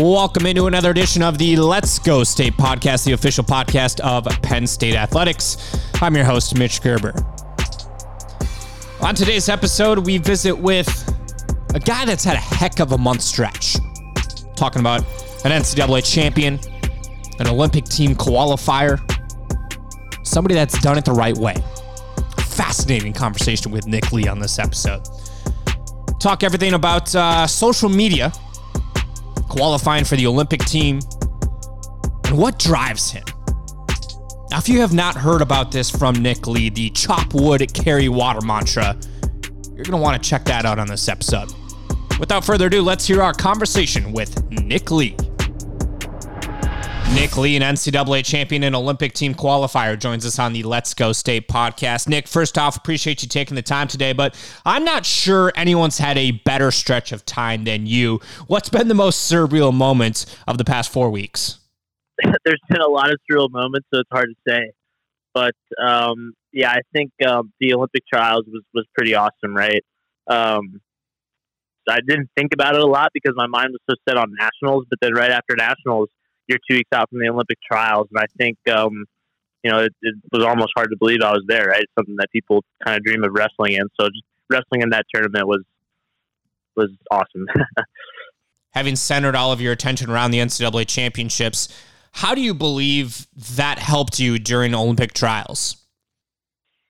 Welcome into another edition of the Let's Go State podcast, the official podcast of Penn State Athletics. I'm your host, Mitch Gerber. On today's episode, we visit with a guy that's had a heck of a month stretch. Talking about an NCAA champion, an Olympic team qualifier, somebody that's done it the right way. Fascinating conversation with Nick Lee on this episode. Talk everything about uh, social media, qualifying for the Olympic team, and what drives him. Now, if you have not heard about this from Nick Lee, the chop wood, carry water mantra, you're going to want to check that out on this episode. Without further ado, let's hear our conversation with Nick Lee. Nick Lee, an NCAA champion and Olympic team qualifier, joins us on the Let's Go State podcast. Nick, first off, appreciate you taking the time today, but I'm not sure anyone's had a better stretch of time than you. What's been the most surreal moment of the past four weeks? There's been a lot of surreal moments, so it's hard to say. But um, yeah, I think um, the Olympic trials was, was pretty awesome, right? Um, I didn't think about it a lot because my mind was so set on nationals, but then right after nationals, you're two weeks out from the Olympic trials, and I think um, you know it, it, was almost hard to believe I was there. Right, it's something that people kind of dream of wrestling in. So just wrestling in that tournament was was awesome. Having centered all of your attention around the NCAA championships, how do you believe that helped you during Olympic trials?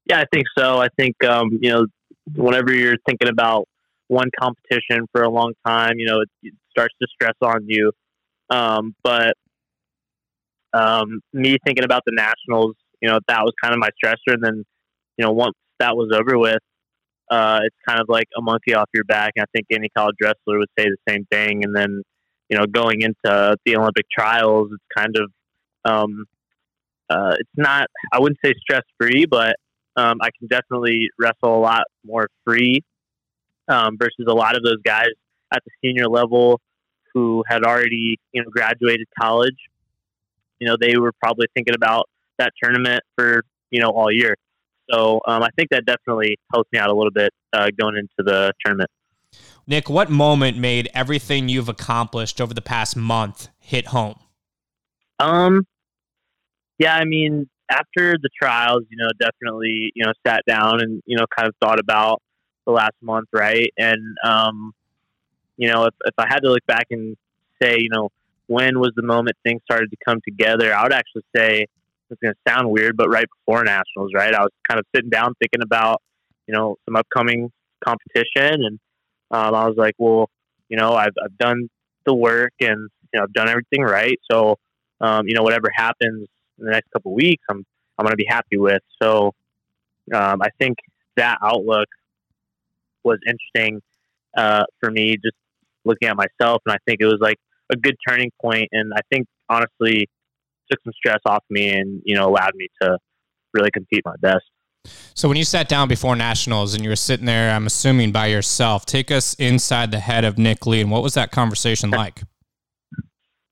Yeah, I think so. I think um, you know whenever you're thinking about one competition for a long time, you know it, it starts to stress on you. Um, but um, me thinking about the Nationals, you know, that was kind of my stressor. And then, you know, once that was over with, uh, it's kind of like a monkey off your back. And I think any college wrestler would say the same thing. And then, you know, going into the Olympic trials, it's kind of, um, uh, it's not, I wouldn't say stress free, but um, I can definitely wrestle a lot more free um, versus a lot of those guys at the senior level who had already, you know, graduated college you know, they were probably thinking about that tournament for, you know, all year. So um, I think that definitely helped me out a little bit uh, going into the tournament. Nick, what moment made everything you've accomplished over the past month hit home? Um, yeah, I mean, after the trials, you know, definitely, you know, sat down and, you know, kind of thought about the last month, right? And, um, you know, if, if I had to look back and say, you know, when was the moment things started to come together? I would actually say it's going to sound weird, but right before nationals, right? I was kind of sitting down thinking about, you know, some upcoming competition, and um, I was like, well, you know, I've I've done the work and you know I've done everything right, so um, you know whatever happens in the next couple weeks, I'm I'm going to be happy with. So um, I think that outlook was interesting uh, for me, just looking at myself, and I think it was like a good turning point, and I think honestly took some stress off me and you know allowed me to really compete my best. So when you sat down before nationals and you were sitting there, I'm assuming by yourself, take us inside the head of Nick Lee, and what was that conversation like?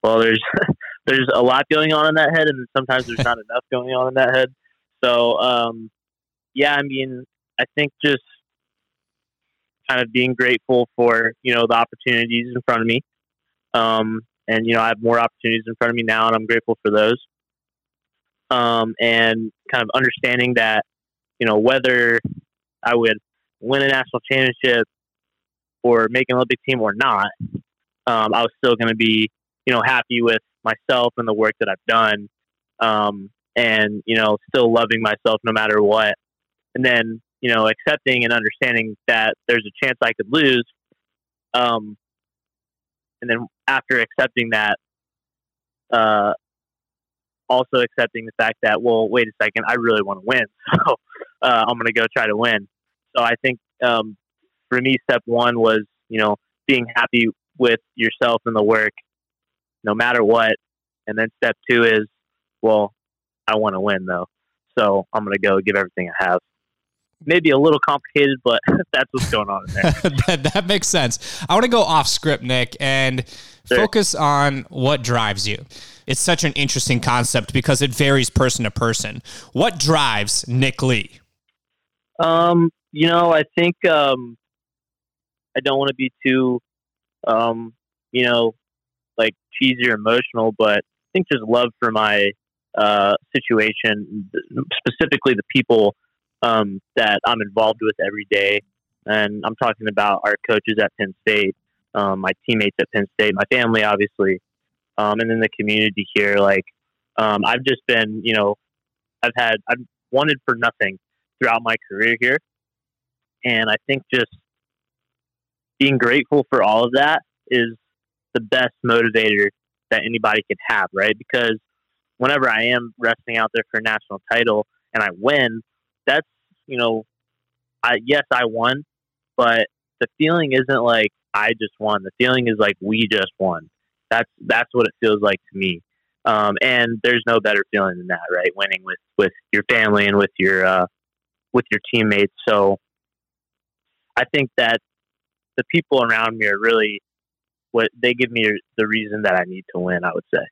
well, there's there's a lot going on in that head, and sometimes there's not enough going on in that head. So, um, yeah, I mean, I think just kind of being grateful for you know the opportunities in front of me, um, and you know, I have more opportunities in front of me now, and I'm grateful for those. Um, and kind of understanding that, you know, whether I would win a national championship or make an Olympic team or not, um, I was still going to be, you know, happy with myself and the work that I've done, um, and you know, still loving myself no matter what. And then, you know, accepting and understanding that there's a chance I could lose, um, and then after accepting that, uh, also accepting the fact that, well, wait a second, I really want to win, so uh, I'm going to go try to win. So I think um, for me, step one was you know being happy with yourself and the work, no matter what, and then step two is, well, I want to win though, so I'm going to go give everything I have maybe a little complicated, but that's what's going on in there. that, that, makes sense. I want to go off script, Nick, and sure. focus on what drives you. It's such an interesting concept because it varies person to person. What drives Nick Lee? Um, you know, I think um, I don't want to be too, um, you know, like cheesy or emotional, but I think just love for my uh, situation, specifically the people um, that I'm involved with every day. And I'm talking about our coaches at Penn State, um, my teammates at Penn State, my family, obviously, um, and then the community here. Like, um, I've just been, you know, I've had, I've wanted for nothing throughout my career here. And I think just being grateful for all of that is the best motivator that anybody could have, right? Because whenever I am wrestling out there for a national title and I win, that's, you know, I, yes, I won, but the feeling isn't like I just won. The feeling is like we just won. That's, that's what it feels like to me. Um, and there's no better feeling than that, right? Winning with, with your family and with your, uh, with your teammates. So I think that the people around me are really what they give me the reason that I need to win, I would say.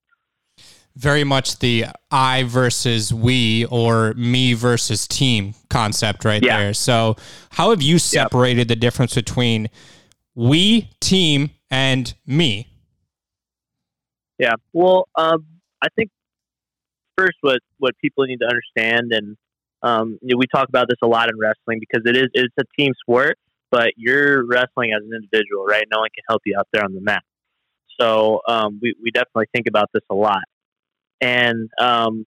Very much the I versus we or me versus team concept right yeah. there. So, how have you separated yep. the difference between we, team, and me? Yeah. Well, um, I think first, what what people need to understand, and um, you know, we talk about this a lot in wrestling because it is it's a team sport, but you're wrestling as an individual, right? No one can help you out there on the mat. So um, we we definitely think about this a lot, and um,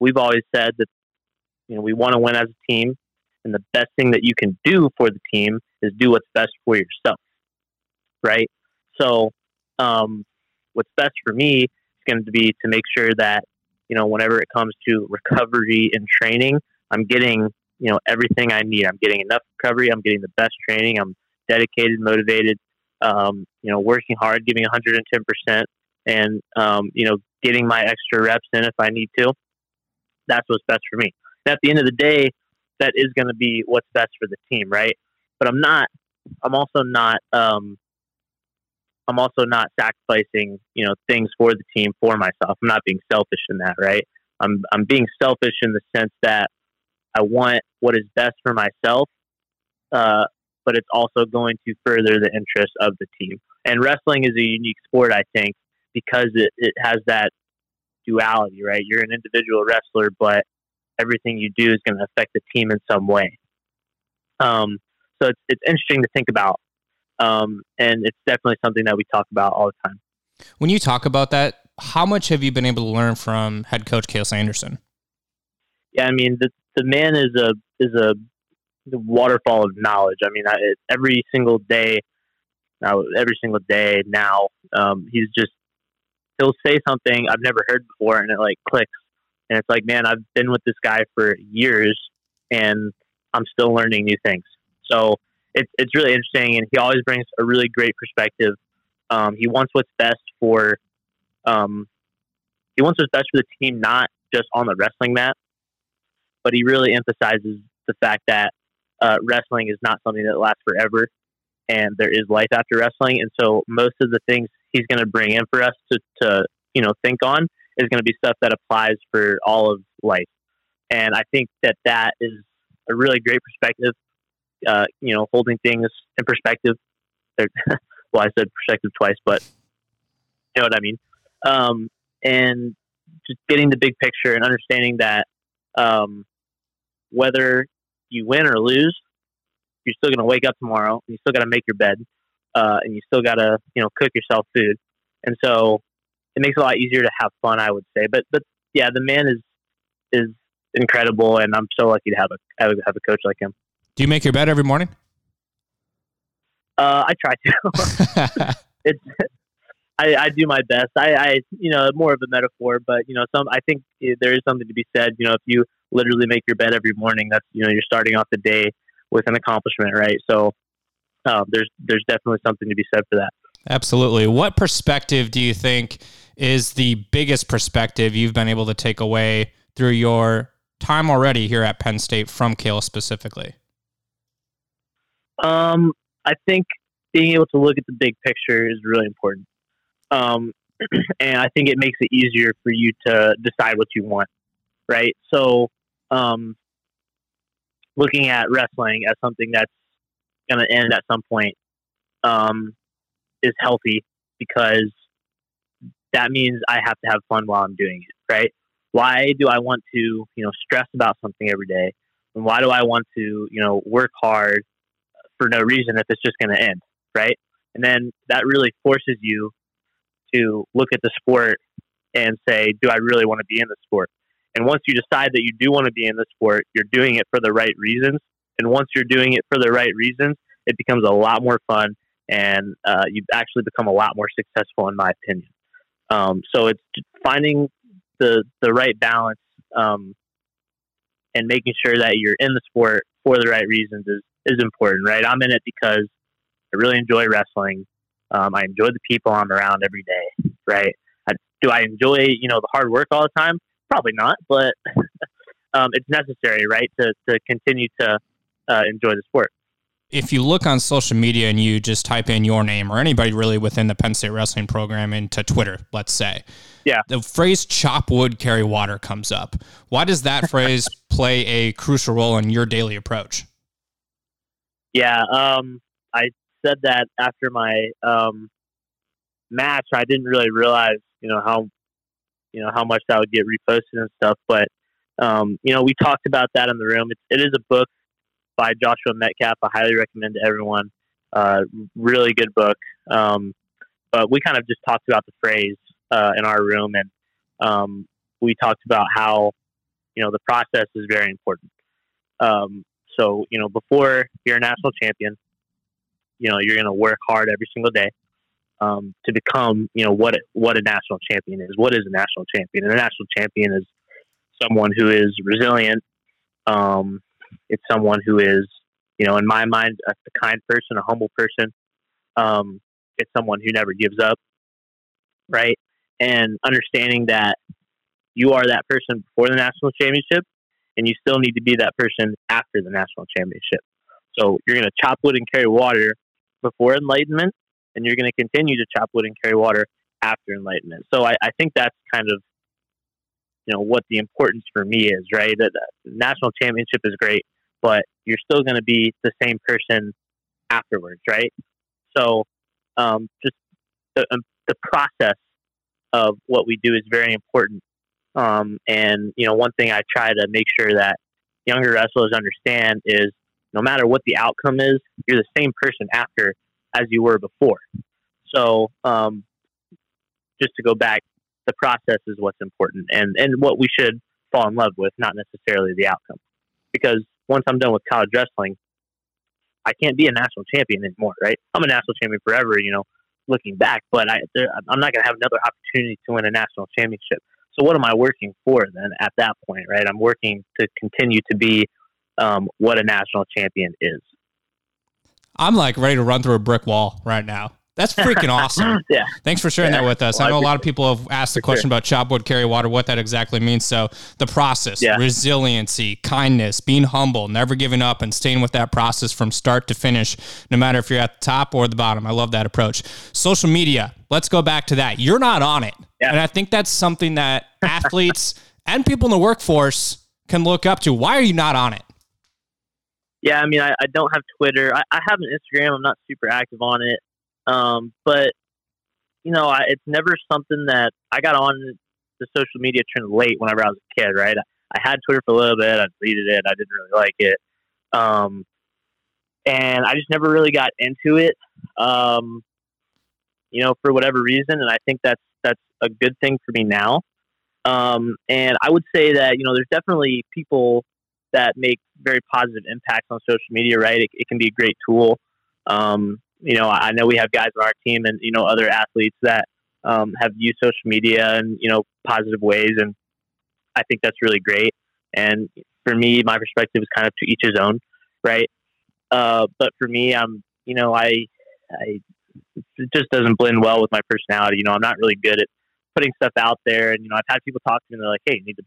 we've always said that you know we want to win as a team, and the best thing that you can do for the team is do what's best for yourself, right? So um, what's best for me is going to be to make sure that you know whenever it comes to recovery and training, I'm getting you know everything I need. I'm getting enough recovery. I'm getting the best training. I'm dedicated, motivated. Um, you know, working hard, giving 110 percent, and um, you know, getting my extra reps in if I need to. That's what's best for me. And at the end of the day, that is going to be what's best for the team, right? But I'm not. I'm also not. Um, I'm also not sacrificing, you know, things for the team for myself. I'm not being selfish in that, right? I'm I'm being selfish in the sense that I want what is best for myself, uh, but it's also going to further the interests of the team. And wrestling is a unique sport, I think, because it, it has that duality, right? You're an individual wrestler, but everything you do is going to affect the team in some way. Um, so it's, it's interesting to think about. Um, and it's definitely something that we talk about all the time. When you talk about that, how much have you been able to learn from head coach Cael Sanderson? Yeah, I mean, the, the man is a is a waterfall of knowledge. I mean, I, every single day, now every single day now, um, he's just he'll say something I've never heard before, and it like clicks, and it's like, man, I've been with this guy for years, and I'm still learning new things. So it's it's really interesting, and he always brings a really great perspective. Um, he wants what's best for, um, he wants what's best for the team, not just on the wrestling mat, but he really emphasizes the fact that uh, wrestling is not something that lasts forever, and there is life after wrestling. And so most of the things he's going to bring in for us to, to you know think on is going to be stuff that applies for all of life. And I think that that is a really great perspective. Uh, you know, holding things in perspective. well, I said perspective twice, but you know what I mean. Um, and just getting the big picture and understanding that um, whether you win or lose, you're still going to wake up tomorrow. And you still got to make your bed, uh, and you still got to you know cook yourself food. And so it makes it a lot easier to have fun, I would say. But but yeah, the man is is incredible, and I'm so lucky to have a have a coach like him. Do you make your bed every morning? Uh, I try to. it's I, I do my best. I, I, you know, more of a metaphor, but you know, some. I think there is something to be said. You know, if you literally make your bed every morning, that's you know, you're starting off the day with an accomplishment, right? So, um, there's there's definitely something to be said for that. Absolutely. What perspective do you think is the biggest perspective you've been able to take away through your time already here at Penn State from Cael specifically? Um, I think being able to look at the big picture is really important. Um, and I think it makes it easier for you to decide what you want, right? So, um, looking at wrestling as something that's going to end at some point um, is healthy because that means I have to have fun while I'm doing it, right? Why do I want to, you know, stress about something every day? And why do I want to, you know, work hard for no reason if it's just going to end, right? And then that really forces you to look at the sport and say, do I really want to be in the sport? And once you decide that you do want to be in the sport, you're doing it for the right reasons. And once you're doing it for the right reasons, it becomes a lot more fun and uh, you actually become a lot more successful, in my opinion. Um, so it's finding the the right balance um, and making sure that you're in the sport for the right reasons is is important, right? I'm in it because I really enjoy wrestling. Um, I enjoy the people I'm around every day, right? I, do I enjoy you know the hard work all the time? Probably not, but um, it's necessary, right, to to continue to uh, enjoy the sport if you look on social media and you just type in your name or anybody really within the Penn State wrestling program into Twitter, let's say, yeah, the phrase "chop wood, carry water" comes up. Why does that phrase play a crucial role in your daily approach? Yeah, um, I said that after my um, match. I didn't really realize, you know, how you know how much that would get reposted and stuff. But um, you know, we talked about that in the room. It, it is a book by Joshua Medcalf. I highly recommend to everyone. Uh, really good book. Um, but we kind of just talked about the phrase uh, in our room, and um, we talked about how you know the process is very important. Um, so you know, before you're a national champion, you know you're going to work hard every single day um, to become you know what what a national champion is. What is a national champion? And a national champion is someone who is resilient, um, it's someone who is, you know, in my mind, a, a kind person, a humble person. Um, it's someone who never gives up, right? And understanding that you are that person before the national championship, and you still need to be that person after the national championship. So you're going to chop wood and carry water before enlightenment, and you're going to continue to chop wood and carry water after enlightenment. So I, I think that's kind of you know what the importance for me is, right? The, national championship is great, but you're still going to be the same person afterwards, right? So um, just the, um, the process of what we do is very important. Um, and you know, one thing I try to make sure that younger wrestlers understand is no matter what the outcome is, you're the same person after as you were before. So um, just to go back the process is what's important and, and what we should fall in love with, not necessarily the outcome. Because once I'm done with college wrestling, I can't be a national champion anymore, right? I'm a national champion forever, you know, looking back, but I, I'm not going to have another opportunity to win a national championship. So what am I working for then at that point, right? I'm working to continue to be um, what a national champion is. I'm like ready to run through a brick wall right now. That's freaking awesome. yeah. Thanks for sharing yeah. that with us. Well, I know a lot of people have asked the question sure. about chop wood, carry water, what that exactly means. So the process, yeah. resiliency, kindness, being humble, never giving up, and staying with that process from start to finish, no matter if you're at the top or the bottom. I love that approach. Social media. Let's go back to that. You're not on it. Yeah. And I think that's something that athletes and people in the workforce can look up to. Why are you not on it? Yeah, I mean, I, I don't have Twitter. I, I have an Instagram. I'm not super active on it. Um, but you know, I, it's never something that I got on the social media trend late whenever I was a kid, right? I, I had Twitter for a little bit. I deleted it. I didn't really like it. Um, and I just never really got into it. Um, you know, for whatever reason, and I think that's that's a good thing for me now. Um, and I would say that you know, there's definitely people that make very positive impacts on social media, right? It, it can be a great tool. Um, you know, I know we have guys on our team and, you know, other athletes that um, have used social media in, you know, positive ways. And I think that's really great. And for me, my perspective is kind of to each his own, right? Uh, but for me, I'm, you know, I, I, it just doesn't blend well with my personality. You know, I'm not really good at putting stuff out there. And, you know, I've had people talk to me and they're like, hey, you need to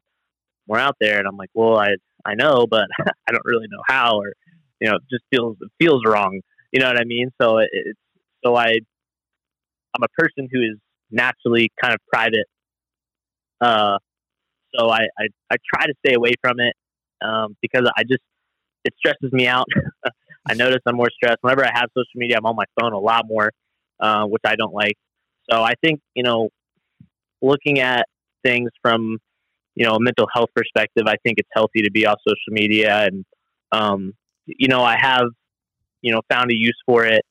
more out there. And I'm like, well, I, I know, but I don't really know how, or, you know, it just feels, it feels wrong. You know what I mean? So it, it's so I I'm a person who is naturally kind of private. Uh, so I, I, I try to stay away from it um, because I just it stresses me out. I notice I'm more stressed whenever I have social media. I'm on my phone a lot more, uh, which I don't like. So I think you know looking at things from you know a mental health perspective, I think it's healthy to be off social media, and um, you know I have you know found a use for it,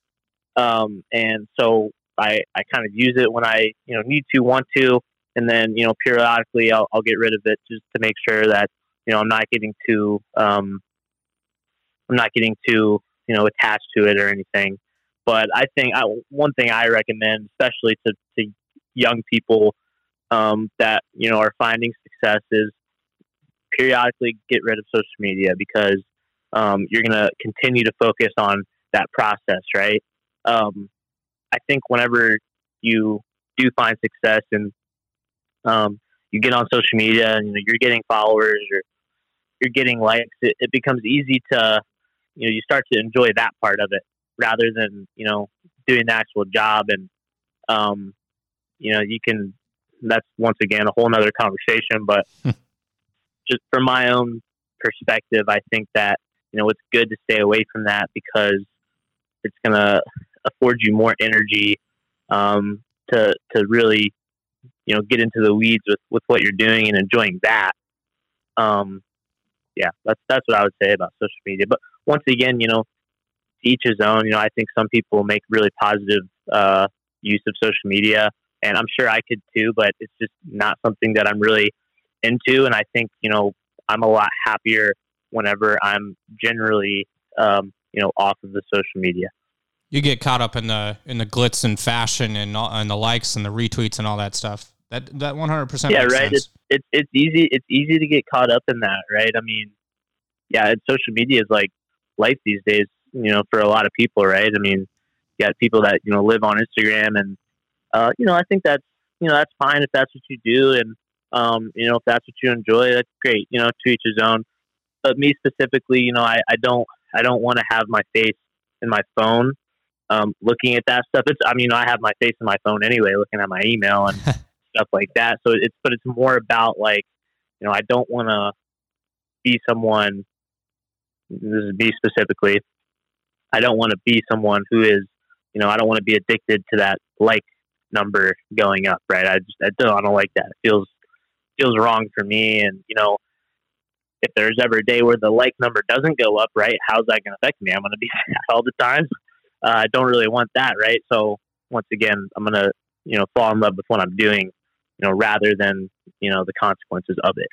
um, and so I I kind of use it when I you know need to want to, and then you know periodically I'll, I'll get rid of it just to make sure that you know I'm not getting too um, I'm not getting too you know attached to it or anything. But I think I, one thing I recommend, especially to, to young people um, that you know are finding success, is periodically get rid of social media because um, you're going to continue to focus on that process, right? Um, I think whenever you do find success and um, you get on social media and you know, you're getting followers or you're getting likes, it, it becomes easy to you know you start to enjoy that part of it rather than you know doing the actual job and um, you know you can that's once again a whole nother conversation but hmm. just from my own perspective i think that you know it's good to stay away from that because it's going to afford you more energy um, to to really you know get into the weeds with with what you're doing and enjoying that um, yeah that's that's what i would say about social media but once again you know each his own. You know, I think some people make really positive uh, use of social media, and I'm sure I could too, but it's just not something that I'm really into. And I think you know I'm a lot happier whenever I'm generally um, you know off of the social media. You get caught up in the in the glitz and fashion and all, and the likes and the retweets and all that stuff. That that 100 percent. Yeah, right. It's, it's it's easy. It's easy to get caught up in that, right? I mean, yeah, social media is like life these days you know, for a lot of people, right? I mean, you got people that, you know, live on Instagram and, uh, you know, I think that's, you know, that's fine if that's what you do. And, um, you know, if that's what you enjoy, that's great, you know, to each his own. But me specifically, you know, I, I don't, I don't want to have my face in my phone, um, looking at that stuff. It's, I mean, I have my face in my phone anyway, looking at my email and stuff like that. So it's, but it's more about like, you know, I don't want to be someone, this is me specifically, I don't want to be someone who is, you know, I don't want to be addicted to that like number going up, right? I just I don't, I don't like that. It feels feels wrong for me, and you know, if there's ever a day where the like number doesn't go up, right? How's that going to affect me? I'm going to be sad all the time. Uh, I don't really want that, right? So once again, I'm going to you know fall in love with what I'm doing, you know, rather than you know the consequences of it.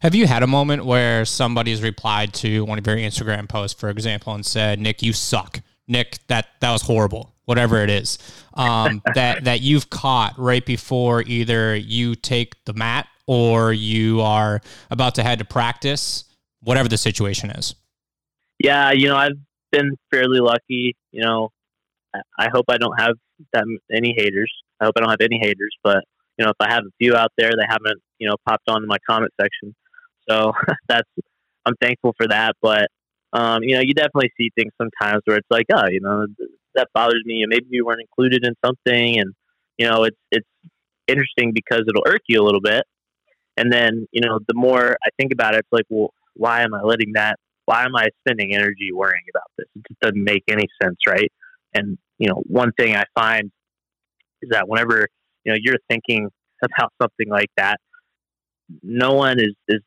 Have you had a moment where somebody's replied to one of your Instagram posts, for example, and said, "Nick, you suck. Nick, that that was horrible. Whatever it is, um, that that you've caught right before either you take the mat or you are about to head to practice, whatever the situation is." Yeah, you know, I've been fairly lucky. You know, I hope I don't have that any haters. I hope I don't have any haters, but you know, if I have a few out there they haven't, you know, popped onto my comment section. So that's, I'm thankful for that. But, um, you know, you definitely see things sometimes where it's like, oh, you know, that bothers me. Maybe you weren't included in something. And, you know, it's, it's interesting because it'll irk you a little bit. And then, you know, the more I think about it, it's like, well, why am I letting that, why am I spending energy worrying about this? It just doesn't make any sense, right? And, you know, one thing I find is that whenever you know you're thinking about something like that no one is is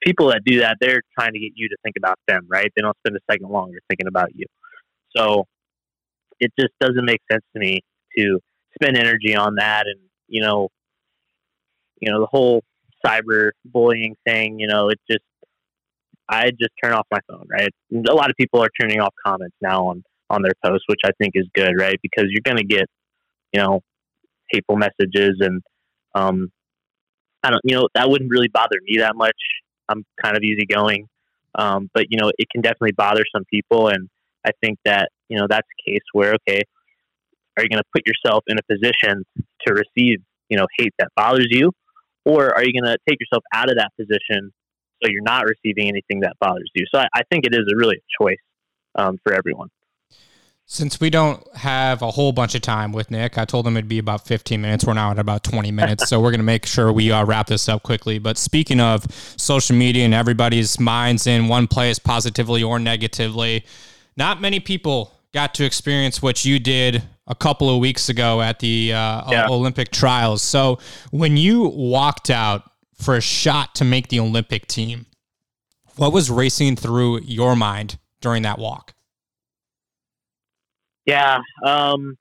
people that do that they're trying to get you to think about them right they don't spend a second longer thinking about you so it just doesn't make sense to me to spend energy on that and you know you know the whole cyber bullying thing you know it just i just turn off my phone right? A lot of people are turning off comments now on on their posts which i think is good right? Because you're going to get you know hateful messages and um, I don't, you know, that wouldn't really bother me that much. I'm kind of easygoing, um, but you know, it can definitely bother some people, and I think that you know that's a case where okay, are you going to put yourself in a position to receive you know hate that bothers you, or are you going to take yourself out of that position so you're not receiving anything that bothers you? So I, I think it is a really a choice um, for everyone. Since we don't have a whole bunch of time with Nick, I told him it'd be about 15 minutes. We're now at about 20 minutes. so we're going to make sure we uh, wrap this up quickly. But speaking of social media and everybody's minds in one place, positively or negatively, not many people got to experience what you did a couple of weeks ago at the uh, yeah. Olympic trials. So when you walked out for a shot to make the Olympic team, what was racing through your mind during that walk? Yeah. Um,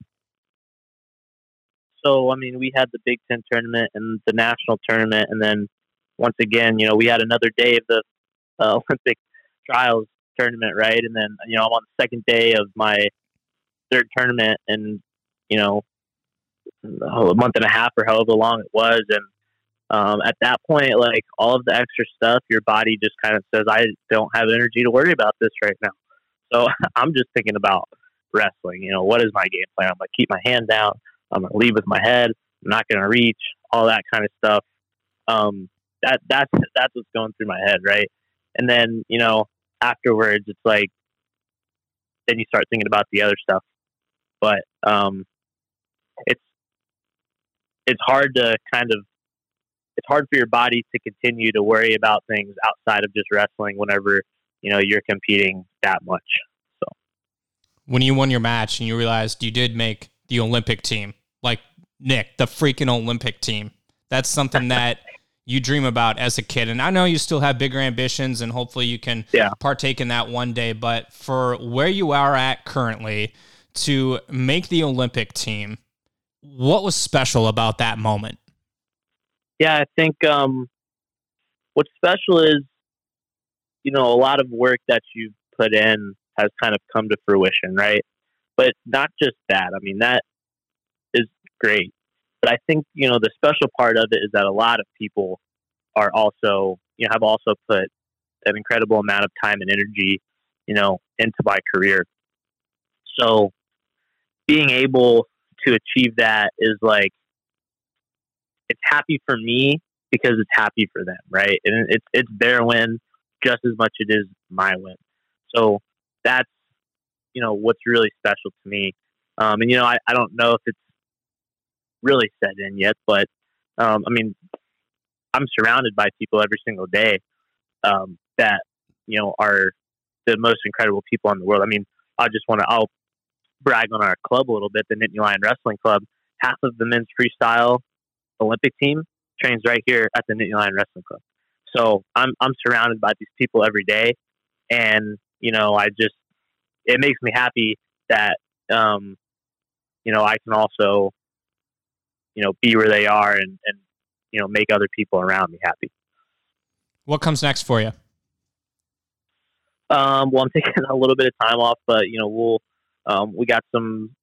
so, I mean, we had the Big Ten tournament and the national tournament. And then once again, you know, we had another day of the uh, Olympic trials tournament, right? And then, you know, I'm on the second day of my third tournament and, you know, a month and a half or however long it was. And um, at that point, like all of the extra stuff, your body just kind of says, I don't have energy to worry about this right now. So I'm just thinking about wrestling. You know, what is my game plan? I'm to keep my hand down. I'm to lead with my head. I'm not to reach, all that kind of stuff. Um, that that's that's what's going through my head, right? And then you know, afterwards, it's like then you start thinking about the other stuff. But um, it's it's hard to kind of it's hard for your body to continue to worry about things outside of just wrestling whenever you know you're competing that much. So when you won your match and you realized you did make the Olympic team, like Nick, the freaking Olympic team, that's something that you dream about as a kid. And I know you still have bigger ambitions and hopefully you can yeah. partake in that one day. But for where you are at currently to make the Olympic team, what was special about that moment? Yeah, I think um, what's special is, you know, a lot of work that you've put in has kind of come to fruition, right? But not just that. I mean, that is great. But I think, you know, the special part of it is that a lot of people are also, you know, have also put an incredible amount of time and energy, you know, into my career. So being able to achieve that is like it's happy for me because it's happy for them, right? And it's it's their win just as much as it is my win. So that's you know what's really special to me. Um, and you know I, I don't know if it's really set in yet, but um, I mean I'm surrounded by people every single day um, that you know are the most incredible people in the world. I mean I just want to I'll brag on our club a little bit, the Nittany Lion Wrestling Club. Half of the men's freestyle Olympic team trains right here at the Nittany Lion Wrestling Club. So I'm I'm surrounded by these people every day, and you know I just it makes me happy that um, you know I can also you know be where they are and and you know make other people around me happy. What comes next for you? Um, well, I'm taking a little bit of time off, but you know we'll um, we got some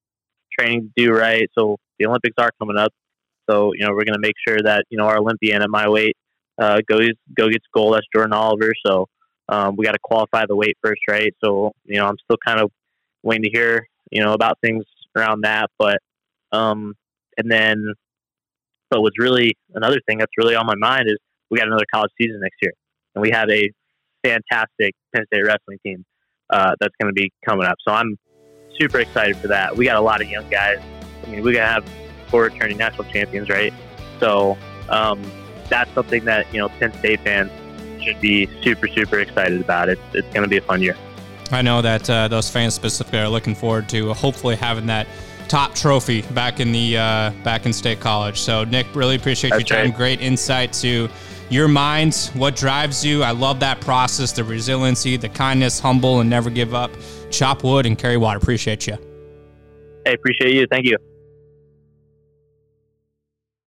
training to do right. So the Olympics are coming up. So you know we're going to make sure that you know our Olympian at my weight uh, goes go gets gold. That's Jordan Oliver. So um, we got to qualify the weight first, right? So you know I'm still kind of waiting to hear you know about things around that. But um, and then, but what's really another thing that's really on my mind is we got another college season next year, and we have a fantastic Penn State wrestling team uh, that's going to be coming up. So I'm super excited for that. We got a lot of young guys. I mean, we're going to have four returning national champions, right? So um, that's something that, you know, Penn State fans should be super, super excited about. It's, it's going to be a fun year. I know that uh, those fans specifically are looking forward to hopefully having that top trophy back in the uh, back in state college. So Nick, really appreciate That's your time. Right. Great insight to your mind, what drives you. I love that process, the resiliency, the kindness, humble, and never give up. Chop wood and carry water. Appreciate you. Hey, appreciate you. Thank you.